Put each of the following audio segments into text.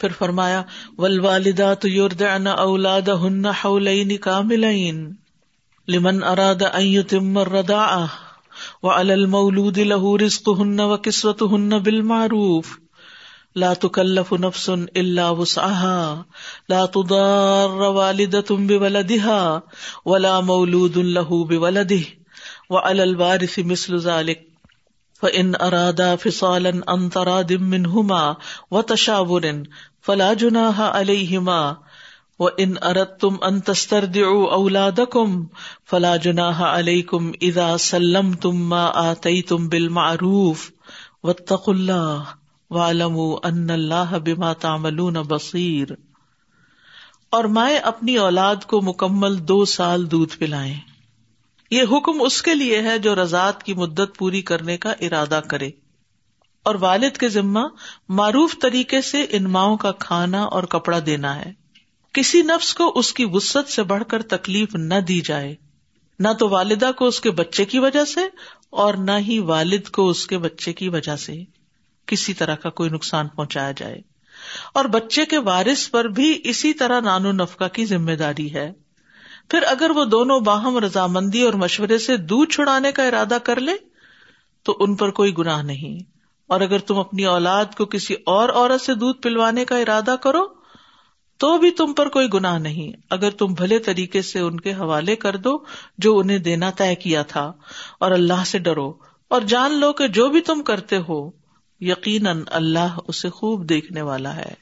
پھر فرمایا ول والدہ تو یوردان اولاد ہن حولین کاملین لمن اراد ان ردا و المولود له رزقهن وكسوتهن بالمعروف لا تكلف نفس الا وسعها لا تضار والدة بولدها ولا مولود له بولده وعلى الوارث مثل ذلك فان ارادا فصالا ان تراد منهما وتشاور فلا جناح علیہما و ان ارت تم انتستر اولاد کم فلا جناح علیہ کم ادا سلم تم ما آتی تم بال معروف و تق اللہ والم ان اللہ بما تعملون بصیر اور مائیں اپنی اولاد کو مکمل دو سال دودھ پلائیں۔ یہ حکم اس کے لیے ہے جو رضاط کی مدت پوری کرنے کا ارادہ کرے۔ اور والد کے ذمہ معروف طریقے سے ان ماؤں کا کھانا اور کپڑا دینا ہے۔ کسی نفس کو اس کی وسط سے بڑھ کر تکلیف نہ دی جائے۔ نہ تو والدہ کو اس کے بچے کی وجہ سے اور نہ ہی والد کو اس کے بچے کی وجہ سے۔ کسی طرح کا کوئی نقصان پہنچایا جائے۔ اور بچے کے وارث پر بھی اسی طرح نانو نفقہ کی ذمہ داری ہے۔ پھر اگر وہ دونوں باہم رضامندی اور مشورے سے دودھ چھڑانے کا ارادہ کر لے، تو ان پر کوئی گناہ نہیں۔ اور اگر تم اپنی اولاد کو کسی اور عورت سے دودھ پلوانے کا ارادہ کرو، تو بھی تم پر کوئی گناہ نہیں۔ اگر تم بھلے طریقے سے ان کے حوالے کر دو جو انہیں دینا طے کیا تھا، اور اللہ سے ڈرو۔ اور جان لو کہ جو بھی تم کرتے ہو، یقیناً اللہ اسے خوب دیکھنے والا ہے۔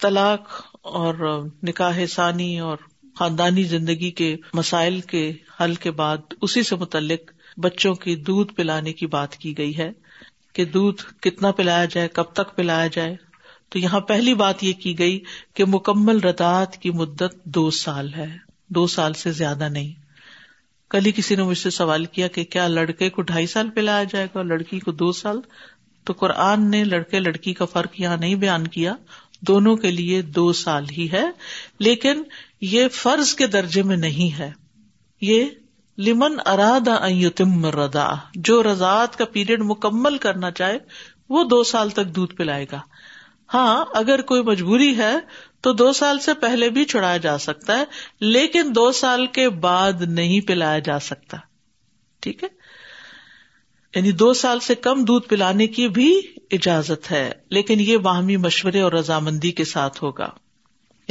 طلاق اور نکاح ثانی اور خاندانی زندگی کے مسائل کے حل کے بعد اسی سے متعلق بچوں کی دودھ پلانے کی بات کی گئی ہے کہ دودھ کتنا پلایا جائے، کب تک پلایا جائے۔ تو یہاں پہلی بات یہ کی گئی کہ مکمل ردات کی مدت دو سال ہے، دو سال سے زیادہ نہیں۔ کل ہی کسی نے مجھ سے سوال کیا کہ کیا لڑکے کو ڈھائی سال پلایا جائے گا اور لڑکی کو دو سال؟ تو قرآن نے لڑکے لڑکی کا فرق یہاں نہیں بیان کیا، دونوں کے لیے دو سال ہی ہے۔ لیکن یہ فرض کے درجے میں نہیں ہے۔ یہ لمن اراد تم ردا جو رضاط کا پیریڈ مکمل کرنا چاہے، وہ دو سال تک دودھ پلائے گا۔ ہاں اگر کوئی مجبوری ہے، تو دو سال سے پہلے بھی چھڑایا جا سکتا ہے، لیکن دو سال کے بعد نہیں پلایا جا سکتا۔ ٹھیک ہے؟ یعنی دو سال سے کم دودھ پلانے کی بھی اجازت ہے، لیکن یہ باہمی مشورے اور رضامندی کے ساتھ ہوگا۔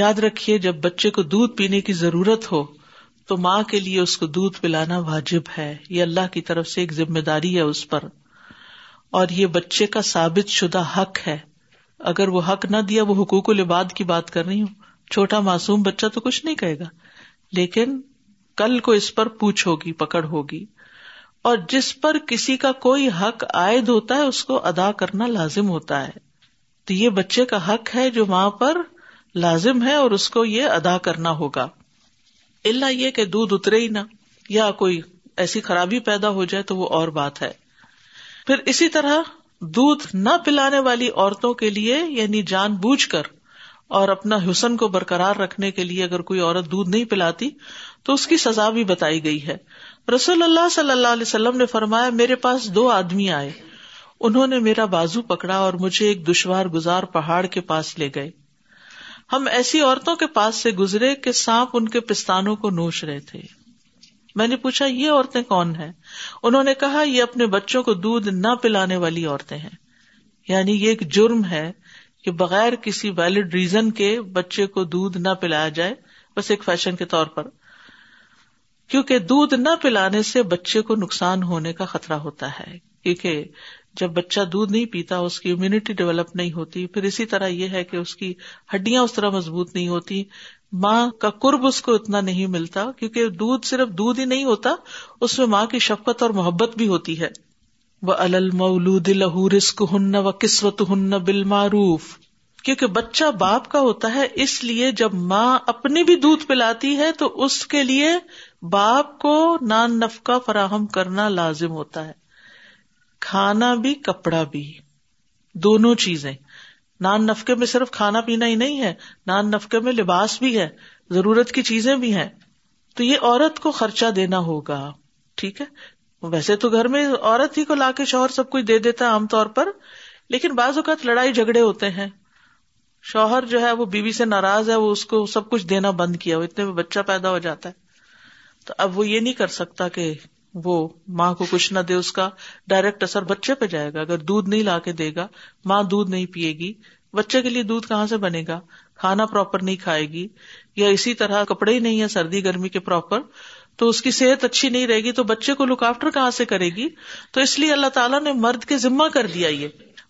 یاد رکھیے جب بچے کو دودھ پینے کی ضرورت ہو تو ماں کے لیے اس کو دودھ پلانا واجب ہے۔ یہ اللہ کی طرف سے ایک ذمہ داری ہے اس پر۔ اور یہ بچے کا ثابت شدہ حق ہے۔ اگر وہ حق نہ دیا، وہ حقوق العباد کی بات کر رہی ہوں۔ چھوٹا معصوم بچہ تو کچھ نہیں کہے گا۔ لیکن کل کو اس پر پوچھ ہوگی، پکڑ ہوگی۔ اور جس پر کسی کا کوئی حق عائد ہوتا ہے، اس کو ادا کرنا لازم ہوتا ہے۔ تو یہ بچے کا حق ہے جو ماں پر لازم ہے اور اس کو یہ ادا کرنا ہوگا۔ اللہ یہ کہ دودھ اترے ہی نہ، یا کوئی ایسی خرابی پیدا ہو جائے تو وہ اور بات ہے۔ پھر اسی طرح دودھ نہ پلانے والی عورتوں کے لیے یعنی جان بوجھ کر، اور اپنا حسن کو برقرار رکھنے کے لیے اگر کوئی عورت دودھ نہیں پلاتی، تو اس کی سزا بھی بتائی گئی ہے۔ رسول اللہ صلی اللہ علیہ وسلم نے فرمایا، میرے پاس دو آدمی آئے۔ انہوں نے میرا بازو پکڑا اور مجھے ایک دشوار گزار پہاڑ کے پاس لے گئے۔ ہم ایسی عورتوں کے پاس سے گزرے کہ سانپ ان کے پستانوں کو نوش رہے تھے۔ میں نے پوچھا، یہ عورتیں کون ہیں؟ انہوں نے کہا، یہ اپنے بچوں کو دودھ نہ پلانے والی عورتیں ہیں۔ یعنی یہ ایک جرم ہے کہ بغیر کسی ویلڈ ریزن کے بچے کو دودھ نہ پلایا جائے۔ بس ایک فیشن کے طور پر۔ کیونکہ دودھ نہ پلانے سے بچے کو نقصان ہونے کا خطرہ ہوتا ہے۔ کیونکہ جب بچہ دودھ نہیں پیتا، اس کی امیونٹی ڈیولپ نہیں ہوتی۔ پھر اسی طرح یہ ہے کہ اس کی ہڈیاں اس طرح مضبوط نہیں ہوتی۔ ماں کا قرب اس کو اتنا نہیں ملتا کیونکہ دودھ صرف دودھ ہی نہیں ہوتا، اس میں ماں کی شفقت اور محبت بھی ہوتی ہے۔ وہ المولود لہو رسک ہن و قسمت ہن بال معروف کیونکہ بچہ باپ کا ہوتا ہے، اس لیے جب ماں اپنی بھی دودھ پلاتی ہے تو اس کے لیے باپ کو نان نفقہ فراہم کرنا لازم ہوتا ہے۔ کھانا بھی کپڑا بھی دونوں چیزیں نان نفقے میں صرف کھانا پینا ہی نہیں ہے نان نفقے میں لباس بھی ہے ضرورت کی چیزیں بھی ہیں تو یہ عورت کو خرچہ دینا ہوگا ٹھیک ہے ویسے تو گھر میں عورت ہی کو لا کے شوہر سب کچھ دے دیتا ہے عام طور پر لیکن بعض اوقات لڑائی جھگڑے ہوتے ہیں شوہر جو ہے وہ بیوی سے ناراض ہے وہ اس کو سب کچھ دینا بند کیا وہ اتنے میں بچہ پیدا ہو جاتا ہے تو اب وہ یہ نہیں کر سکتا کہ وہ ماں کو کچھ نہ دے، اس کا ڈائریکٹ اثر بچے پہ جائے گا۔ اگر دودھ نہیں لا کے دے گا، ماں دودھ نہیں پیے گی۔ بچے کے لیے دودھ کہاں سے بنے گا؟ کھانا پراپر نہیں کھائے گی یا اسی طرح کپڑے ہی نہیں ہے سردی، گرمی کے پراپر تو اس کی صحت اچھی نہیں رہے گی، تو بچے کو لک آفٹر کہاں سے کرے گی؟ تو اس لیے اللہ تعالیٰ نے مرد کے ذمہ کر دیا یہ۔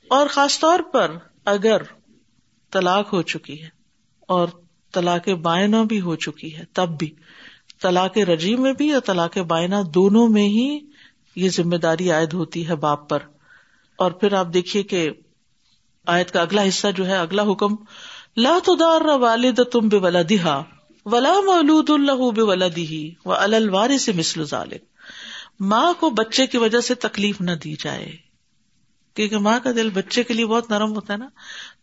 اور خاص طور پر اگر طلاق ہو چکی ہے اور طلاق بائنا بھی ہو چکی ہے، تب بھی۔ طلاق رجی میں بھی اور طلاق بائنا دونوں میں ہی یہ ذمہ داری عائد ہوتی ہے باپ پر۔ اور پھر آپ دیکھیے کہ آیت کا اگلا حصہ جو ہے، اگلا حکم، لا تدار والد تم بے ولادہ ولا مولود اللہ بے ولادی و الوار سے مسل ظالم ماں کو بچے کی وجہ سے تکلیف نہ دی جائے۔ کیونکہ ماں کا دل بچے کے لیے بہت نرم ہوتا ہے نا۔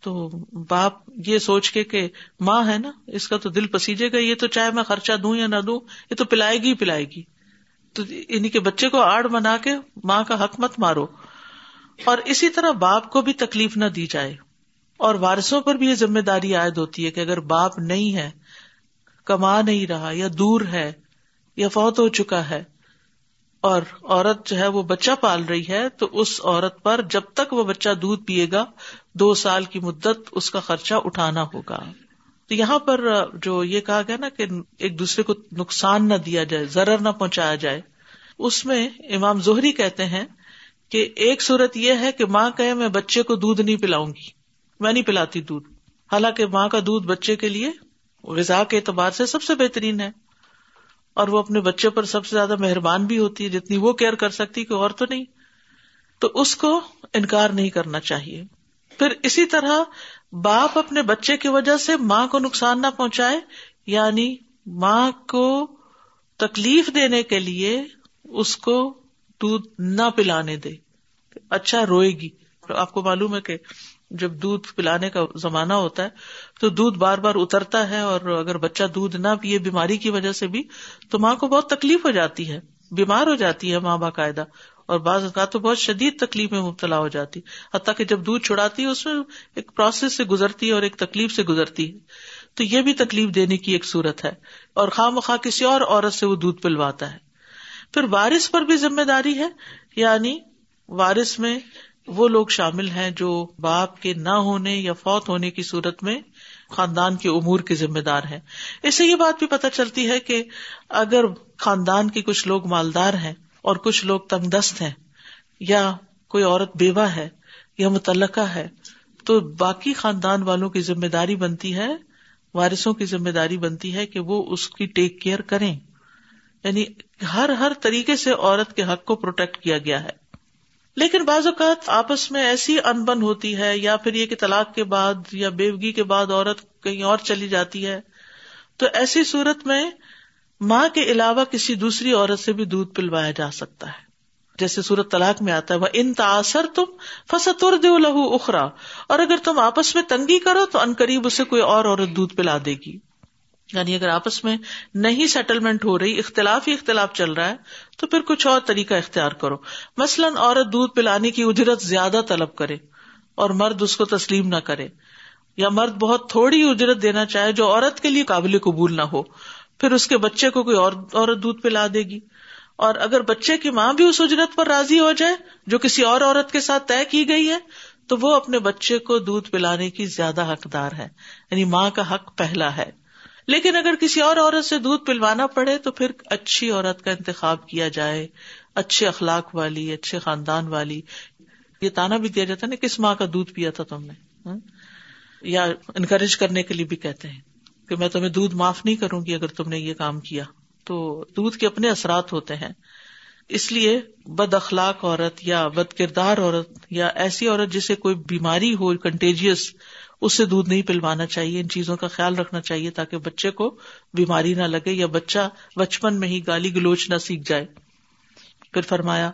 تو باپ یہ سوچ کے کہ ماں ہے نا، اس کا تو دل پسیجے گا، یہ تو چاہے میں خرچہ دوں یا نہ دوں، یہ تو پلائے گی پلائے گی۔ تو یعنی انہیں کے بچے کو آڑ بنا کے ماں کا حق مت مارو۔ اور اسی طرح باپ کو بھی تکلیف نہ دی جائے۔ اور وارثوں پر بھی یہ ذمہ داری عائد ہوتی ہے کہ اگر باپ نہیں ہے، کما نہیں رہا یا دور ہے یا فوت ہو چکا ہے اور عورت جو ہے وہ بچہ پال رہی ہے، تو اس عورت پر جب تک وہ بچہ دودھ پیے گا، دو سال کی مدت اس کا خرچہ اٹھانا ہوگا۔ تو یہاں پر جو یہ کہا گیا نا کہ ایک دوسرے کو نقصان نہ دیا جائے، ضرر نہ پہنچایا جائے، اس میں امام زہری کہتے ہیں کہ ایک صورت یہ ہے کہ ماں کہ میں بچے کو دودھ نہیں پلاؤں گی، میں نہیں پلاتی دودھ۔ حالانکہ ماں کا دودھ بچے کے لیے غذا کے اعتبار سے سب سے بہترین ہے۔ اور وہ اپنے بچے پر سب سے زیادہ مہربان بھی ہوتی ہے، جتنی وہ کیئر کر سکتی کہ اور تو نہیں۔ تو اس کو انکار نہیں کرنا چاہیے۔ پھر اسی طرح باپ اپنے بچے کی وجہ سے ماں کو نقصان نہ پہنچائے یعنی ماں کو تکلیف دینے کے لیے اس کو دودھ نہ پلانے دے۔ اچھا روئے گی۔ آپ کو معلوم ہے کہ جب دودھ پلانے کا زمانہ ہوتا ہے تو دودھ بار بار اترتا ہے اور اگر بچہ دودھ نہ پیے بیماری کی وجہ سے بھی تو ماں کو بہت تکلیف ہو جاتی ہے، بیمار ہو جاتی ہے ماں باقاعدہ اور بعض اوقات تو بہت شدید تکلیف میں مبتلا ہو جاتی، حتیٰ کہ جب دودھ چھڑاتی ہے اس میں ایک پروسیس سے گزرتی ہے اور ایک تکلیف سے گزرتی ہے۔ تو یہ بھی تکلیف دینے کی ایک صورت ہے اور خواہ مخواہ کسی اور عورت سے وہ دودھ پلواتا ہے۔ پھر وارث پر بھی ذمہ داری ہے؟ یعنی وارث میں وہ لوگ شامل ہیں جو باپ کے نہ ہونے یا فوت ہونے کی صورت میں خاندان کے امور کے ذمہ دار ہیں۔ اس سے یہ بات بھی پتہ چلتی ہے کہ اگر خاندان کے کچھ لوگ مالدار ہیں اور کچھ لوگ تنگ دست ہیں یا کوئی عورت بیوہ ہے یا متعلقہ ہے، تو باقی خاندان والوں کی ذمہ داری بنتی ہے، وارثوں کی ذمہ داری بنتی ہے کہ وہ اس کی ٹیک کیئر کریں۔ یعنی ہر ہر طریقے سے عورت کے حق کو پروٹیکٹ کیا گیا ہے۔ لیکن بعض اوقات آپس میں ایسی انبن ہوتی ہے یا پھر یہ کہ طلاق کے بعد یا بیوگی کے بعد عورت کہیں اور چلی جاتی ہے، تو ایسی صورت میں ماں کے علاوہ کسی دوسری عورت سے بھی دودھ پلوایا جا سکتا ہے۔ جیسے سورت طلاق میں آتا ہے وہ ان تاثر تم فصر دو لہو اخرا اور اگر تم آپس میں تنگی کرو تو ان قریب اسے کوئی اور عورت دودھ پلا دے گی۔ یعنی اگر آپس میں نہیں سیٹلمنٹ ہو رہی، اختلاف ہی اختلاف چل رہا ہے، تو پھر کچھ اور طریقہ اختیار کرو۔ مثلاً عورت دودھ پلانے کی اجرت زیادہ طلب کرے اور مرد اس کو تسلیم نہ کرے۔ یا مرد بہت تھوڑی اجرت دینا چاہے جو عورت کے لیے قابل قبول نہ ہو، پھر اس کے بچے کو کوئی اور عورت دودھ پلا دے گی۔ اور اگر بچے کی ماں بھی اس اجرت پر راضی ہو جائے، جو کسی اور عورت کے ساتھ طے کی گئی ہے، تو وہ اپنے بچے کو دودھ پلانے کی زیادہ حقدار ہے۔ یعنی ماں کا حق پہلا ہے۔ لیکن اگر کسی اور عورت سے دودھ پلوانا پڑے تو پھر اچھی عورت کا انتخاب کیا جائے، اچھے اخلاق والی، اچھے خاندان والی۔ یہ تانا بھی دیا جاتا نا کس ماں کا دودھ پیا تھا تم نے ہاں؟ یا انکریج کرنے کے لیے بھی کہتے ہیں کہ میں تمہیں دودھ معاف نہیں کروں گی اگر تم نے یہ کام کیا۔ تو دودھ کے اپنے اثرات ہوتے ہیں۔ اس لیے بد اخلاق عورت یا بد کردار عورت یا ایسی عورت جسے کوئی بیماری ہو کنٹیجیس اسے دودھ نہیں پلوانا چاہیے، ان چیزوں کا خیال رکھنا چاہیے تاکہ بچے کو بیماری نہ لگے یا بچہ بچپن میں ہی گالی گلوچ نہ سیکھ جائے۔ پھر فرمایا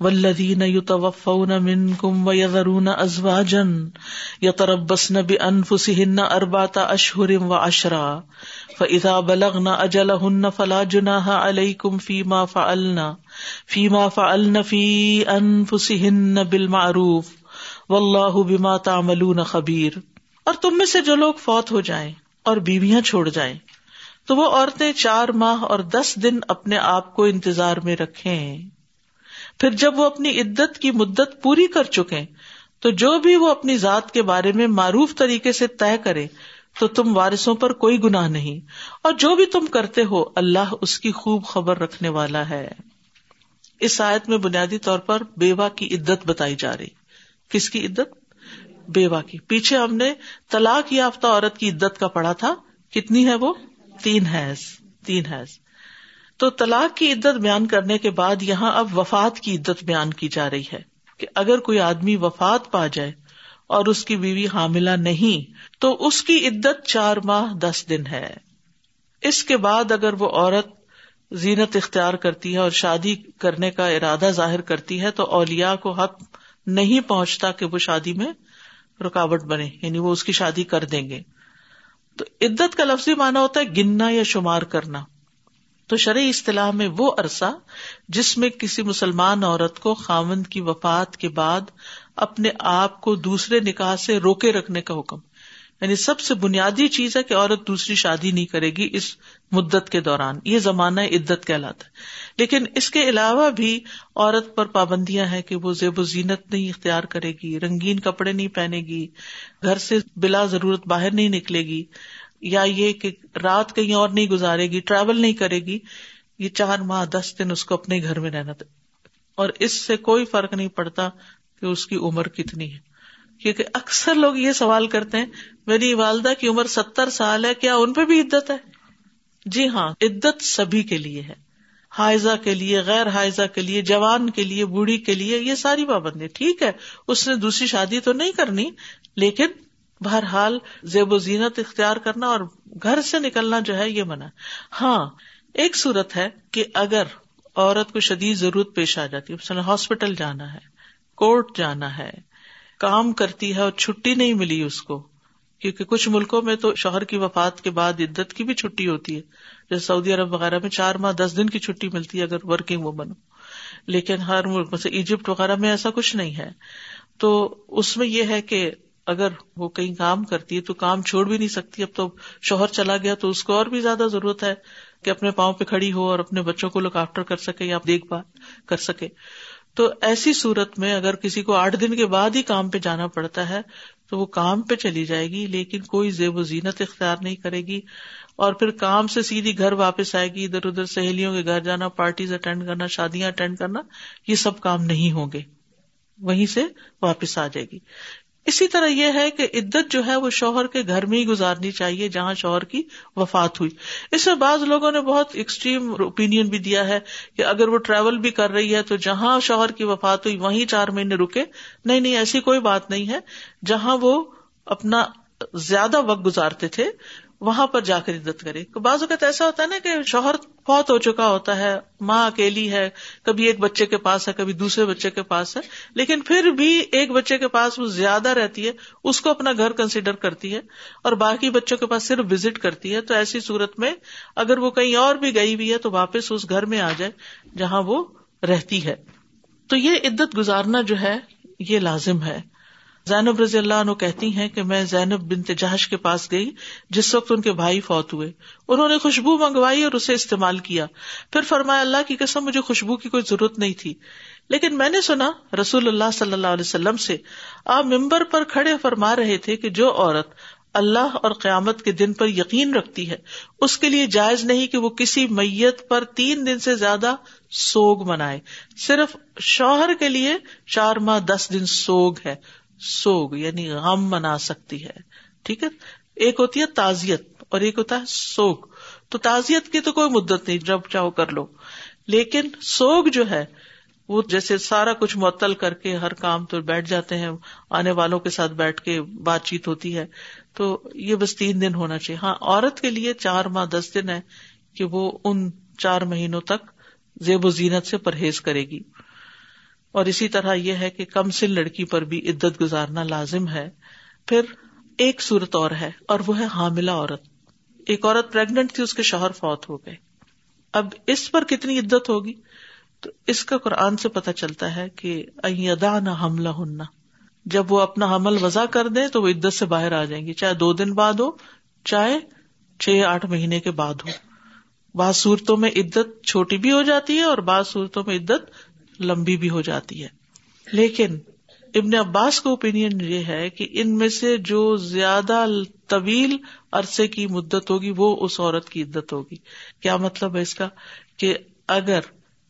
ولدین یو توفون من کم و یذرون ازواجن یتربصن بانفسهن اربعة اشهر و عشرا فاذا بلغن اجلهن فلا جناح عليكم فيما فعلنا، فيما فعلن في انفسهن بالمعروف واللہ بما تعملون خبیر اور تم میں سے جو لوگ فوت ہو جائیں اور بیویاں چھوڑ جائیں، تو وہ عورتیں چار ماہ اور دس دن اپنے آپ کو انتظار میں رکھیں۔ پھر جب وہ اپنی عدت کی مدت پوری کر چکے تو جو بھی وہ اپنی ذات کے بارے میں معروف طریقے سے طے کرے تو تم وارثوں پر کوئی گناہ نہیں۔ اور جو بھی تم کرتے ہو، اللہ اس کی خوب خبر رکھنے والا ہے۔ اس آیت میں بنیادی طور پر بیوہ کی عدت بتائی جا رہی۔ کس کی عدت؟ بیوہ کی۔ پیچھے ہم نے طلاق یافتہ عورت کی عدت کا پڑھا تھا۔ کتنی ہے وہ؟ تین حیض۔ تین حیض۔ تو طلاق کی عدت بیان کرنے کے بعد یہاں اب وفات کی عدت بیان کی جا رہی ہے کہ اگر کوئی آدمی وفات پا جائے اور اس کی بیوی حاملہ نہیں، تو اس کی عدت چار ماہ دس دن ہے۔ اس کے بعد اگر وہ عورت زینت اختیار کرتی ہے اور شادی کرنے کا ارادہ ظاہر کرتی ہے تو اولیا کو حق نہیں پہنچتا کہ وہ شادی میں رکاوٹ بنے یعنی وہ اس کی شادی کر دیں گے۔ تو عدت کا لفظی مانا ہوتا ہے گننا یا شمار کرنا۔ تو شرعی اصطلاح میں وہ عرصہ جس میں کسی مسلمان عورت کو خامند کی وفات کے بعد اپنے آپ کو دوسرے نکاح سے روکے رکھنے کا حکم۔ یعنی سب سے بنیادی چیز ہے کہ عورت دوسری شادی نہیں کرے گی اس مدت کے دوران۔ یہ زمانہ عدت کہلاتا ہے۔ لیکن اس کے علاوہ بھی عورت پر پابندیاں ہیں کہ وہ زیب و زینت نہیں اختیار کرے گی، رنگین کپڑے نہیں پہنے گی، گھر سے بلا ضرورت باہر نہیں نکلے گی، یا یہ کہ رات کہیں اور نہیں گزارے گی ٹریول نہیں کرے گی، یہ چار ماہ دس دن اس کو اپنے گھر میں رہنا تھا۔ اور اس سے کوئی فرق نہیں پڑتا کہ اس کی عمر کتنی ہے۔ کیونکہ اکثر لوگ یہ سوال کرتے ہیں، میری والدہ کی عمر ستر سال ہے، کیا ان پہ بھی عدت ہے؟ جی ہاں عدت سبھی کے لیے ہے۔ حائزہ کے لیے، غیر حائزہ کے لیے، جوان کے لیے، بوڑھی کے لیے، یہ ساری پابندی ٹھیک ہے، اس نے دوسری شادی تو نہیں کرنی، لیکن بہرحال زیب و زینت اختیار کرنا اور گھر سے نکلنا جو ہے، یہ منع۔ ہاں ایک صورت ہے کہ اگر عورت کو شدید ضرورت پیش آ جاتی ہے ہاسپٹل جانا ہے، کورٹ جانا ہے کام کرتی ہے اور چھٹی نہیں ملی اس کو، کیونکہ کچھ ملکوں میں تو شوہر کی وفات کے بعد عدت کی بھی چھٹی ہوتی ہے۔ جیسے سعودی عرب وغیرہ میں چار ماہ دس دن کی چھٹی ملتی ہے اگر ورکنگ وومن ہو لیکن ہر ملک میں سے ایجپٹ وغیرہ میں ایسا کچھ نہیں ہے۔ تو اس میں یہ ہے کہ اگر وہ کہیں کام کرتی ہے تو کام چھوڑ بھی نہیں سکتی۔ اب تو شوہر چلا گیا تو اس کو اور بھی زیادہ ضرورت ہے کہ اپنے پاؤں پہ کھڑی ہو اور اپنے بچوں کو لک آفٹر کر سکے یا دیکھ بھال کر سکے۔ تو ایسی صورت میں اگر کسی کو آٹھ دن کے بعد ہی کام پہ جانا پڑتا ہے تو وہ کام پہ چلی جائے گی، لیکن کوئی زیب و زینت اختیار نہیں کرے گی اور پھر کام سے سیدھی گھر واپس آئے گی، ادھر ادھر سہیلیوں کے گھر جانا، پارٹیز اٹینڈ کرنا، شادیاں اٹینڈ کرنا، یہ سب کام نہیں ہوں گے، وہیں سے واپس آ جائے گی۔ اسی طرح یہ ہے کہ عدت جو ہے وہ شوہر کے گھر میں ہی گزارنی چاہیے جہاں شوہر کی وفات ہوئی۔ اس میں بعض لوگوں نے بہت ایکسٹریم اوپین بھی دیا ہے کہ اگر وہ ٹریول بھی کر رہی ہے تو جہاں شوہر کی وفات ہوئی وہیں چار مہینے رکے۔ نہیں نہیں، ایسی کوئی بات نہیں ہے۔ جہاں وہ اپنا زیادہ وقت گزارتے تھے وہاں پر جا کر عزت کرے۔ بعض اوقات ایسا ہوتا ہے نا کہ شوہر بہت ہو چکا ہوتا ہے، ماں اکیلی ہے، کبھی ایک بچے کے پاس ہے، کبھی دوسرے بچے کے پاس ہے، لیکن پھر بھی ایک بچے کے پاس وہ زیادہ رہتی ہے، اس کو اپنا گھر کنسیڈر کرتی ہے اور باقی بچوں کے پاس صرف وزٹ کرتی ہے۔ تو ایسی صورت میں اگر وہ کہیں اور بھی گئی ہوئی ہے تو واپس اس گھر میں آ جائے جہاں وہ رہتی ہے۔ تو یہ عدت گزارنا جو ہے، یہ لازم ہے۔ زینب رضی اللہ عنہ کہتی ہیں کہ میں زینب بن تجاش کے پاس گئی، جس وقت ان کے بھائی فوت ہوئے۔ انہوں نے خوشبو منگوائی اور اسے استعمال کیا۔ پھر فرمایا، اللہ کی قسم، مجھے خوشبو کی کوئی ضرورت نہیں تھی۔ لیکن میں نے سنا، رسول اللہ صلی اللہ علیہ وسلم سے آپ ممبر پر کھڑے فرما رہے تھے کہ جو عورت اللہ اور قیامت کے دن پر یقین رکھتی ہے، اس کے لیے جائز نہیں کہ وہ کسی میت پر تین دن سے زیادہ سوگ منائے۔ صرف شوہر کے لیے چار ماہ دس دن سوگ ہے۔ سوگ یعنی غم منا سکتی ہے۔ ٹھیک ہے؟ ایک ہوتی ہے تعزیت اور ایک ہوتا ہے سوگ۔ تو تعزیت کی تو کوئی مدت نہیں، جب چاہو کر لو۔ لیکن سوگ جو ہے، وہ جیسے سارا کچھ معطل کر کے ہر کام تو بیٹھ جاتے ہیں، آنے والوں کے ساتھ بیٹھ کے بات چیت ہوتی ہے۔ تو یہ بس تین دن ہونا چاہیے۔ ہاں عورت کے لیے چار ماہ دس دن ہے کہ وہ ان چار مہینوں تک زیب و زینت سے پرہیز کرے گی۔ اور اسی طرح یہ ہے کہ کم سن لڑکی پر بھی عدت گزارنا لازم ہے۔ پھر ایک صورت اور ہے اور وہ ہے حاملہ عورت۔ ایک عورت پریگنٹ تھی، اس کے شوہر فوت ہو گئے۔ اب اس پر کتنی عدت ہوگی؟ تو اس کا قرآن سے پتا چلتا ہے کہ ادا نہ حملہ ہننا جب وہ اپنا حمل وضع کر دیں تو وہ عدت سے باہر آ جائیں گی چاہے دو دن بعد ہو، چاہے چھ آٹھ مہینے کے بعد ہو۔ بعض صورتوں میں عدت چھوٹی بھی ہو جاتی ہے اور بعض صورتوں میں عدت لمبی بھی ہو جاتی ہے۔ لیکن ابن عباس کا اوپین یہ ہے کہ ان میں سے جو زیادہ طویل عرصے کی مدت ہوگی وہ اس عورت کی عدت ہوگی۔ کیا مطلب ہے اس کا؟ کہ اگر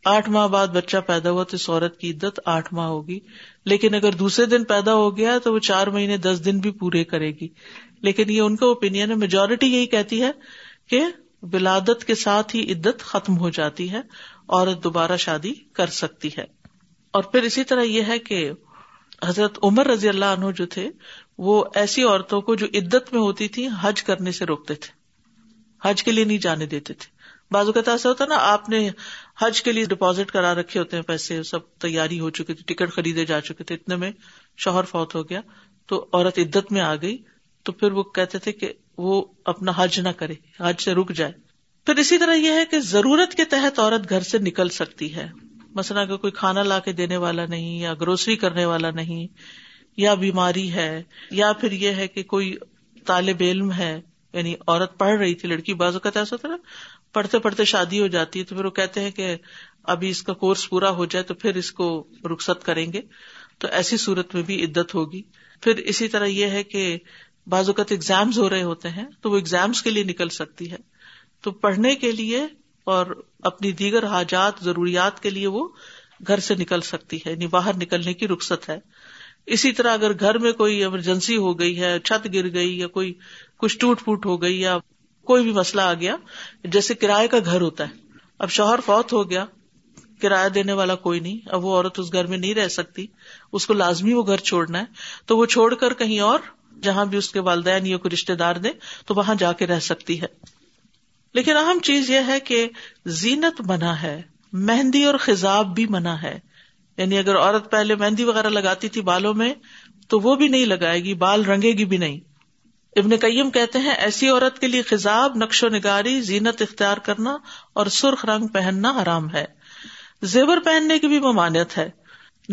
آٹھ ماہ بعد بچہ پیدا ہوا تو اس عورت کی عدت آٹھ ماہ ہوگی۔ لیکن اگر دوسرے دن پیدا ہو گیا تو وہ چار مہینے دس دن بھی پورے کرے گی۔ لیکن یہ ان کا اوپین ہے۔ میجورٹی یہی کہتی ہے کہ ولادت کے ساتھ ہی عدت ختم ہو جاتی ہے۔ عورت دوبارہ شادی کر سکتی ہے۔ اور پھر اسی طرح یہ ہے کہ حضرت عمر رضی اللہ عنہ جو تھے، وہ ایسی عورتوں کو جو عدت میں ہوتی تھی حج کرنے سے روکتے تھے۔ حج کے لیے نہیں جانے دیتے تھے۔ بازو کا ایسا ہوتا نا، آپ نے حج کے لیے ڈپازٹ کرا رکھے ہوتے ہیں، پیسے سب تیاری ہو چکی تھی ٹکٹ خریدے جا چکے تھے، اتنے میں شوہر فوت ہو گیا، تو عورت عدت میں آ گئی، تو پھر وہ کہتے تھے کہ وہ اپنا حج نہ کرے، حج سے رک جائے۔ پھر اسی طرح یہ ہے کہ ضرورت کے تحت عورت گھر سے نکل سکتی ہے۔ مثلا اگر کوئی کھانا لا کے دینے والا نہیں یا گروسری کرنے والا نہیں یا بیماری ہے یا پھر یہ ہے کہ کوئی طالب علم ہے یعنی عورت پڑھ رہی تھی، لڑکی بازو کا ایسا تھا نا، پڑھتے پڑھتے شادی ہو جاتی ہے تو پھر وہ کہتے ہیں کہ ابھی اس کا کورس پورا ہو جائے تو پھر اس کو رخصت کریں گے۔ تو ایسی صورت میں بھی عدت ہوگی۔ پھر اسی طرح یہ ہے کہ بعض اوقات اگزامز ہو رہے ہوتے ہیں تو وہ اگزامس کے لیے نکل سکتی ہے۔ تو پڑھنے کے لیے اور اپنی دیگر حاجات، ضروریات کے لیے وہ گھر سے نکل سکتی ہے یعنی باہر نکلنے کی رخصت ہے۔ اسی طرح اگر گھر میں کوئی ایمرجنسی ہو گئی ہے، چھت گر گئی یا کوئی کچھ ٹوٹ پوٹ ہو گئی یا کوئی بھی مسئلہ آ گیا، جیسے کرایہ کا گھر ہوتا ہے۔ اب شوہر فوت ہو گیا، کرایہ دینے والا کوئی نہیں، اب وہ عورت اس گھر میں نہیں رہ سکتی، اس کو لازمی وہ گھر چھوڑنا ہے۔ تو وہ چھوڑ کر کہیں اور، جہاں بھی اس کے والدین یا کوئی رشتے دار دے، تو وہاں جا کے رہ سکتی ہے۔ لیکن اہم چیز یہ ہے کہ زینت منع ہے، مہندی اور خزاب بھی منع ہے۔ یعنی اگر عورت پہلے مہندی وغیرہ لگاتی تھی بالوں میں، تو وہ بھی نہیں لگائے گی، بال رنگے گی بھی نہیں۔ ابن قیم کہتے ہیں، ایسی عورت کے لیے خزاب نقش و نگاری، زینت اختیار کرنا اور سرخ رنگ پہننا حرام ہے۔ زیور پہننے کی بھی ممانعت ہے۔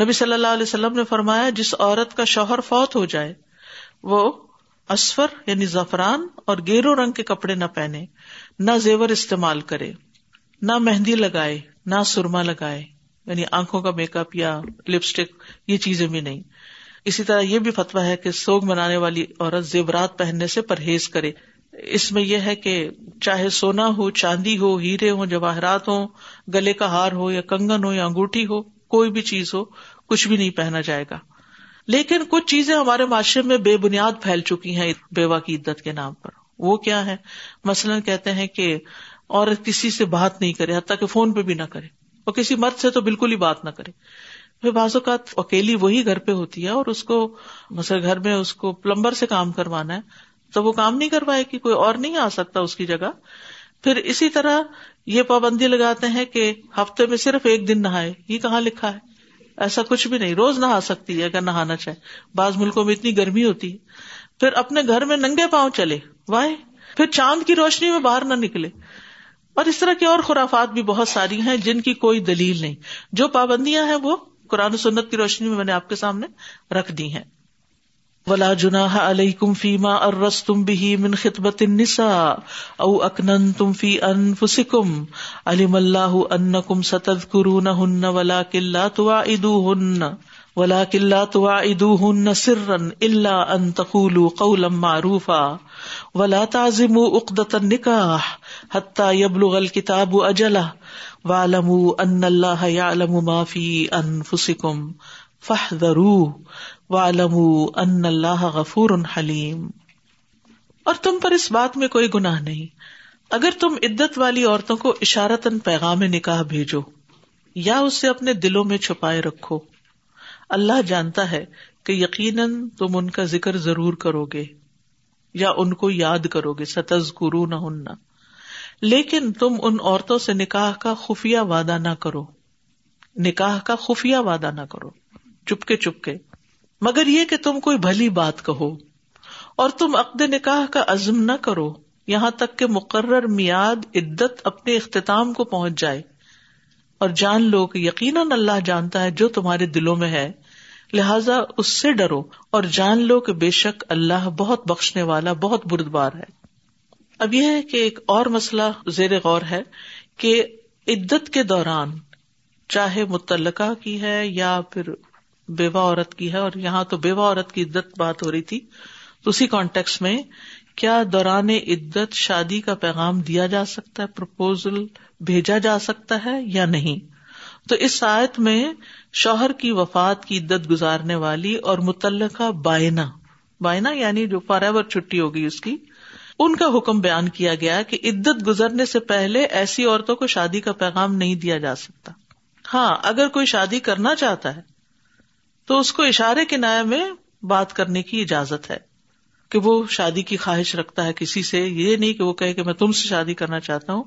نبی صلی اللہ علیہ وسلم نے فرمایا، جس عورت کا شوہر فوت ہو جائے، وہ اسفر یعنی زفران اور گیرو رنگ کے کپڑے نہ پہنے، نہ زیور استعمال کرے، نہ مہندی لگائے، نہ سرما لگائے یعنی آنکھوں کا میک اپ یا لپسٹک، یہ چیزیں بھی نہیں۔ اسی طرح یہ بھی فتوا ہے کہ سوگ منانے والی عورت زیورات پہننے سے پرہیز کرے۔ اس میں یہ ہے کہ چاہے سونا ہو، چاندی ہو، ہیرے ہو جواہرات ہو گلے کا ہار ہو یا کنگن ہو یا انگوٹھی ہو، کوئی بھی چیز ہو، کچھ بھی نہیں پہنا جائے گا۔ لیکن کچھ چیزیں ہمارے معاشرے میں بے بنیاد پھیل چکی ہیں بیوہ کی عدت کے نام پر۔ وہ کیا ہے مثلاً کہتے ہیں کہ عورت کسی سے بات نہیں کرے، حتیٰ کہ فون پہ بھی نہ کرے۔ اور کسی مرد سے تو بالکل ہی بات نہ کرے۔ پھر بعض اوقات اکیلی وہی گھر پہ ہوتی ہے اور اس کو، مثلا گھر میں اس کو پلمبر سے کام کروانا ہے، تو وہ کام نہیں کروائے کہ کوئی اور نہیں آ سکتا اس کی جگہ۔ پھر اسی طرح یہ پابندی لگاتے ہیں کہ ہفتے میں صرف ایک دن نہائے، یہ کہاں لکھا ہے؟ ایسا کچھ بھی نہیں، روز نہا سکتی ہے اگر نہانا چاہے۔ بعض ملکوں میں اتنی گرمی ہوتی ہے۔ پھر اپنے گھر میں ننگے پاؤں چلے۔ وائے پھر چاند کی روشنی میں باہر نہ نکلے۔ اور اس طرح کی اور خرافات بھی بہت ساری ہیں جن کی کوئی دلیل نہیں۔ جو پابندیاں ہیں وہ قرآن سنت کی روشنی میں میں نے آپ کے سامنے رکھ دی ہیں۔ ولا جنا علیکم فیما ارس تم بھی من خطبت النساء او اکنن تم فی انفسکم. علم اللہ انکم ستذکرونہن ولکن لا تواعدوہن ولكن لا تواعدوهن سرا الا ان تقولوا قولا معروفا. ولا تعزموا عقدة النكاح حتى يبلغ الكتاب اجله واعلموا ان الله يعلم ما في انفسكم فاحذروه واعلموا ان الله غفور حليم۔ اور تم پر اس بات میں کوئی گناہ نہیں۔ اگر تم عدت والی عورتوں کو اشارتن پیغام نکاح بھیجو، یا اسے اپنے دلوں میں چھپائے رکھو۔ اللہ جانتا ہے کہ یقیناً تم ان کا ذکر ضرور کرو گے، یا ان کو یاد کرو گے ستز گرو نہ ہننا لیکن تم ان عورتوں سے نکاح کا خفیہ وعدہ نہ کرو۔ نکاح کا خفیہ وعدہ نہ کرو۔ چپکے چپکے۔ مگر یہ کہ تم کوئی بھلی بات کہو اور تم عقد نکاح کا عزم نہ کرو، یہاں تک کہ مقرر میاد عدت اپنے اختتام کو پہنچ جائے۔ اور جان لو کہ یقیناً اللہ جانتا ہے جو تمہارے دلوں میں ہے، لہذا اس سے ڈرو۔ اور جان لو کہ بے شک اللہ بہت بخشنے والا، بہت بردبار ہے۔ اب یہ ہے کہ ایک اور مسئلہ زیر غور ہے کہ عدت کے دوران چاہے متعلقہ کی ہے یا پھر بیوہ عورت کی ہے اور یہاں تو بیوہ عورت کی عدت بات ہو رہی تھی، تو اسی کانٹیکس میں کیا دوران عدت شادی کا پیغام دیا جا سکتا ہے پرپوزل بھیجا جا سکتا ہے یا نہیں؟ تو اس آیت میں شوہر کی وفات کی عدت گزارنے والی اور متعلقہ بائنا بائنا یعنی جو فار ایور چھٹی ہوگی اس کی، ان کا حکم بیان کیا گیا کہ عدت گزرنے سے پہلے ایسی عورتوں کو شادی کا پیغام نہیں دیا جا سکتا۔ ہاں اگر کوئی شادی کرنا چاہتا ہے تو اس کو اشارے کے نیا میں بات کرنے کی اجازت ہے کہ وہ شادی کی خواہش رکھتا ہے کسی سے، یہ نہیں کہ وہ کہے کہ میں تم سے شادی کرنا چاہتا ہوں،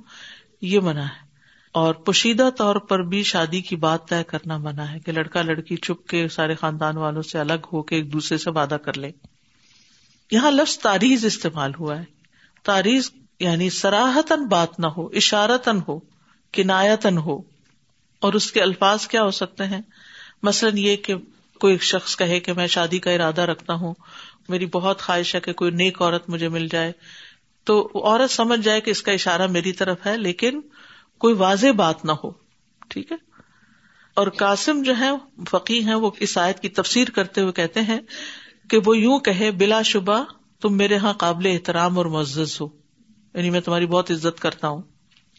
یہ منع ہے۔ اور پوشیدہ طور پر بھی شادی کی بات طے کرنا منع ہے کہ لڑکا لڑکی چپ کے سارے خاندان والوں سے الگ ہو کے ایک دوسرے سے وعدہ کر لے یہاں لفظ تاریخ استعمال ہوا ہے۔ تاریخ یعنی سراہتن بات نہ ہو اشارتن ہو کنایتن ہو۔ اور اس کے الفاظ کیا ہو سکتے ہیں؟ مثلاً یہ کہ کوئی شخص کہے کہ میں شادی کا ارادہ رکھتا ہوں، میری بہت خواہش ہے کہ کوئی نیک عورت مجھے مل جائے۔ تو عورت سمجھ جائے کہ اس کا اشارہ میری طرف ہے، لیکن کوئی واضح بات نہ ہو، ٹھیک ہے؟ اور قاسم جو ہے فقی ہیں، وہ اس آیت کی تفسیر کرتے ہوئے کہتے ہیں کہ وہ یوں کہے، بلا شبہ تم میرے یہاں قابل احترام اور معزز ہو۔ یعنی میں تمہاری بہت عزت کرتا ہوں۔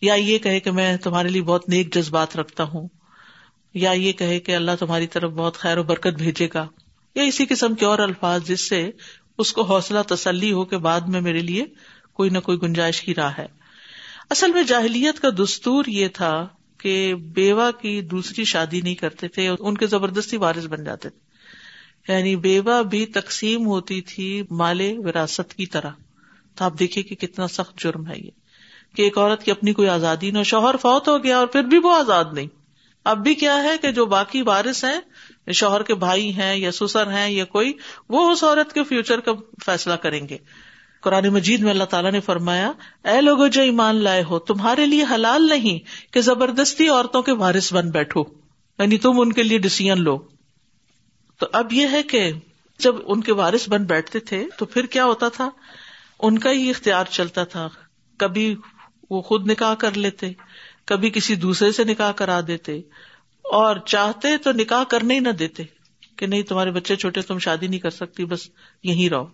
یا یہ کہے کہ میں تمہارے لیے بہت نیک جذبات رکھتا ہوں۔ یا یہ کہے کہ اللہ تمہاری طرف بہت خیر و برکت بھیجے گا یا اسی قسم کے اور الفاظ جس سے اس کو حوصلہ تسلی ہو کے بعد میں میرے لیے کوئی نہ کوئی گنجائش کی راہ ہے۔ اصل میں جاہلیت کا دستور یہ تھا کہ بیوہ کی دوسری شادی نہیں کرتے تھے، ان کے زبردستی وارث بن جاتے تھے۔ یعنی بیوہ بھی تقسیم ہوتی تھی مال وراثت کی طرح۔ تو آپ دیکھیے کہ کتنا سخت جرم ہے یہ۔ کہ ایک عورت کی اپنی کوئی آزادی نہ شوہر فوت ہو گیا اور پھر بھی وہ آزاد نہیں۔ اب بھی کیا ہے کہ جو باقی وارث ہیں شوہر کے بھائی ہیں، یا سسر ہیں، یا کوئی، وہ اس عورت کے فیوچر کا فیصلہ کریں گے۔ قرآن مجید میں اللہ تعالیٰ نے فرمایا، اے لوگو جو ایمان لائے ہو، تمہارے لیے حلال نہیں کہ زبردستی عورتوں کے وارث بن بیٹھو۔ یعنی تم ان کے لیے ڈسیزن لو۔ تو اب یہ ہے کہ جب ان کے وارث بن بیٹھتے تھے، تو پھر کیا ہوتا تھا؟ ان کا ہی اختیار چلتا تھا۔ کبھی وہ خود نکاح کر لیتے۔ کبھی کسی دوسرے سے نکاح کرا دیتے اور چاہتے تو نکاح کرنے ہی نہ دیتے کہ نہیں تمہارے بچے چھوٹے تم شادی نہیں کر سکتی، بس یہی رہو۔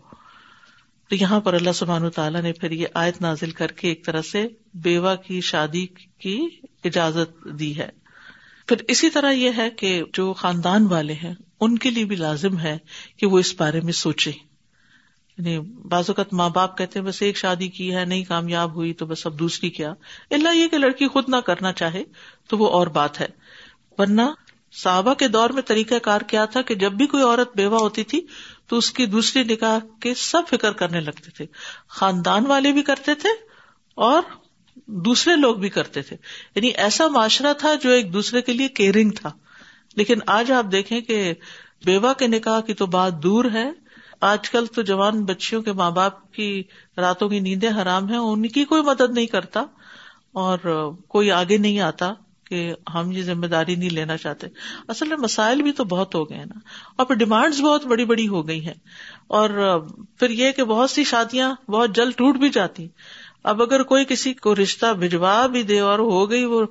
تو یہاں پر اللہ سبحان تعالیٰ نے پھر یہ آیت نازل کر کے ایک طرح سے بیوہ کی شادی کی اجازت دی ہے۔ پھر اسی طرح یہ ہے کہ جو خاندان والے ہیں، ان کے لیے بھی لازم ہے کہ وہ اس بارے میں سوچے یعنی بعض اوقات ماں باپ کہتے ہیں بس ایک شادی کی ہے، نہیں کامیاب ہوئی تو بس اب دوسری کیا۔ اللہ یہ کہ لڑکی خود نہ کرنا چاہے تو وہ اور بات ہے۔ ورنہ صحابہ کے دور میں طریقہ کار کیا تھا کہ جب بھی کوئی عورت بیوہ ہوتی تھی تو اس کی دوسری نکاح کے سب فکر کرنے لگتے تھے۔ خاندان والے بھی کرتے تھے اور دوسرے لوگ بھی کرتے تھے۔ یعنی ایسا معاشرہ تھا جو ایک دوسرے کے لیے کیئرنگ تھا۔ لیکن آج آپ دیکھیں کہ بیوہ کے نکاح کی تو بات دور ہے۔ آج کل تو جوان بچیوں کے ماں باپ کی راتوں کی نیندیں حرام ہیں، ان کی کوئی مدد نہیں کرتا اور کوئی آگے نہیں آتا کہ ہم یہ ذمہ داری نہیں لینا چاہتے۔ اصل میں مسائل بھی تو بہت ہو گئے نا۔ اور پھر ڈیمانڈس بہت بڑی بڑی ہو گئی ہیں۔ اور پھر یہ کہ بہت سی شادیاں بہت جلد ٹوٹ بھی جاتی۔ اب اگر کوئی کسی کو رشتہ بھجوا بھی دے اور ہو گئی وہ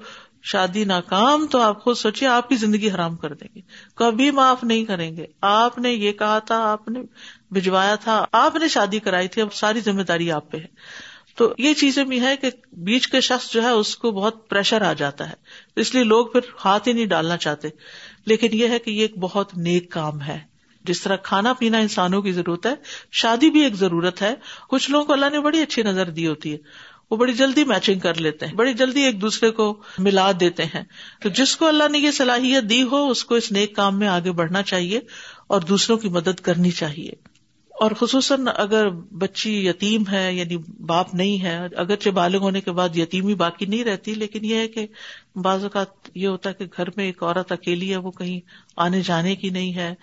شادی ناکام تو آپ خود سوچیے آپ کی زندگی حرام کر دیں گے۔ کبھی معاف نہیں کریں گے۔ آپ نے یہ کہا تھا، آپ نے بھجوایا تھا، آپ نے شادی کرائی تھی، اب ساری ذمہ داری آپ پہ ہے۔ تو یہ چیزیں بھی ہے کہ بیچ کے شخص جو ہے اس کو بہت پریشر آ جاتا ہے۔ اس لیے لوگ پھر ہاتھ ہی نہیں ڈالنا چاہتے۔ لیکن یہ ہے کہ یہ ایک بہت نیک کام ہے۔ جس طرح کھانا پینا انسانوں کی ضرورت ہے، شادی بھی ایک ضرورت ہے۔ کچھ لوگوں کو اللہ نے بڑی اچھی نظر دی ہوتی ہے۔ وہ بڑی جلدی میچنگ کر لیتے ہیں، بڑی جلدی ایک دوسرے کو ملا دیتے ہیں۔ تو جس کو اللہ نے یہ صلاحیت دی ہو، اس کو اس نیک کام میں آگے بڑھنا چاہیے اور دوسروں کی مدد کرنی چاہیے۔ اور خصوصاً اگر بچی یتیم ہے یعنی باپ نہیں ہے، اگرچہ بالغ ہونے کے بعد یتیمی باقی نہیں رہتی، لیکن یہ ہے کہ بعض اوقات یہ ہوتا ہے کہ گھر میں ایک عورت اکیلی ہے، وہ کہیں آنے جانے کی نہیں ہے،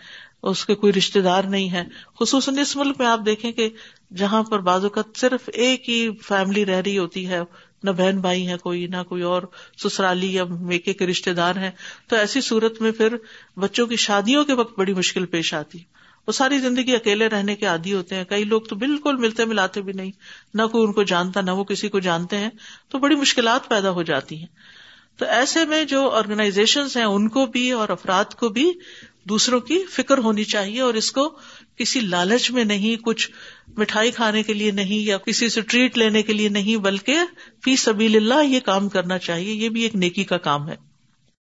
اس کے کوئی رشتے دار نہیں ہے۔ خصوصاً اس ملک میں آپ دیکھیں کہ جہاں پر بعض اوقات صرف ایک ہی فیملی رہ رہی ہوتی ہے، نہ بہن بھائی ہے کوئی، نہ کوئی اور سسرالی یا میکے کے رشتے دار ہیں، تو ایسی صورت میں پھر بچوں کی شادیوں کے وقت بڑی مشکل پیش آتی۔ وہ ساری زندگی اکیلے رہنے کے عادی ہوتے ہیں۔ کئی لوگ تو بالکل ملتے ملاتے بھی نہیں۔ نہ کوئی ان کو جانتا، نہ وہ کسی کو جانتے ہیں۔ تو بڑی مشکلات پیدا ہو جاتی ہیں۔ تو ایسے میں جو آرگنائزیشن ہیں، ان کو بھی اور افراد کو بھی دوسروں کی فکر ہونی چاہیے اور اس کو کسی لالچ میں نہیں، کچھ مٹھائی کھانے کے لیے نہیں یا کسی سے ٹریٹ لینے کے لیے نہیں، بلکہ فی سبیل اللہ یہ کام کرنا چاہیے۔ یہ بھی ایک نیکی کا کام ہے۔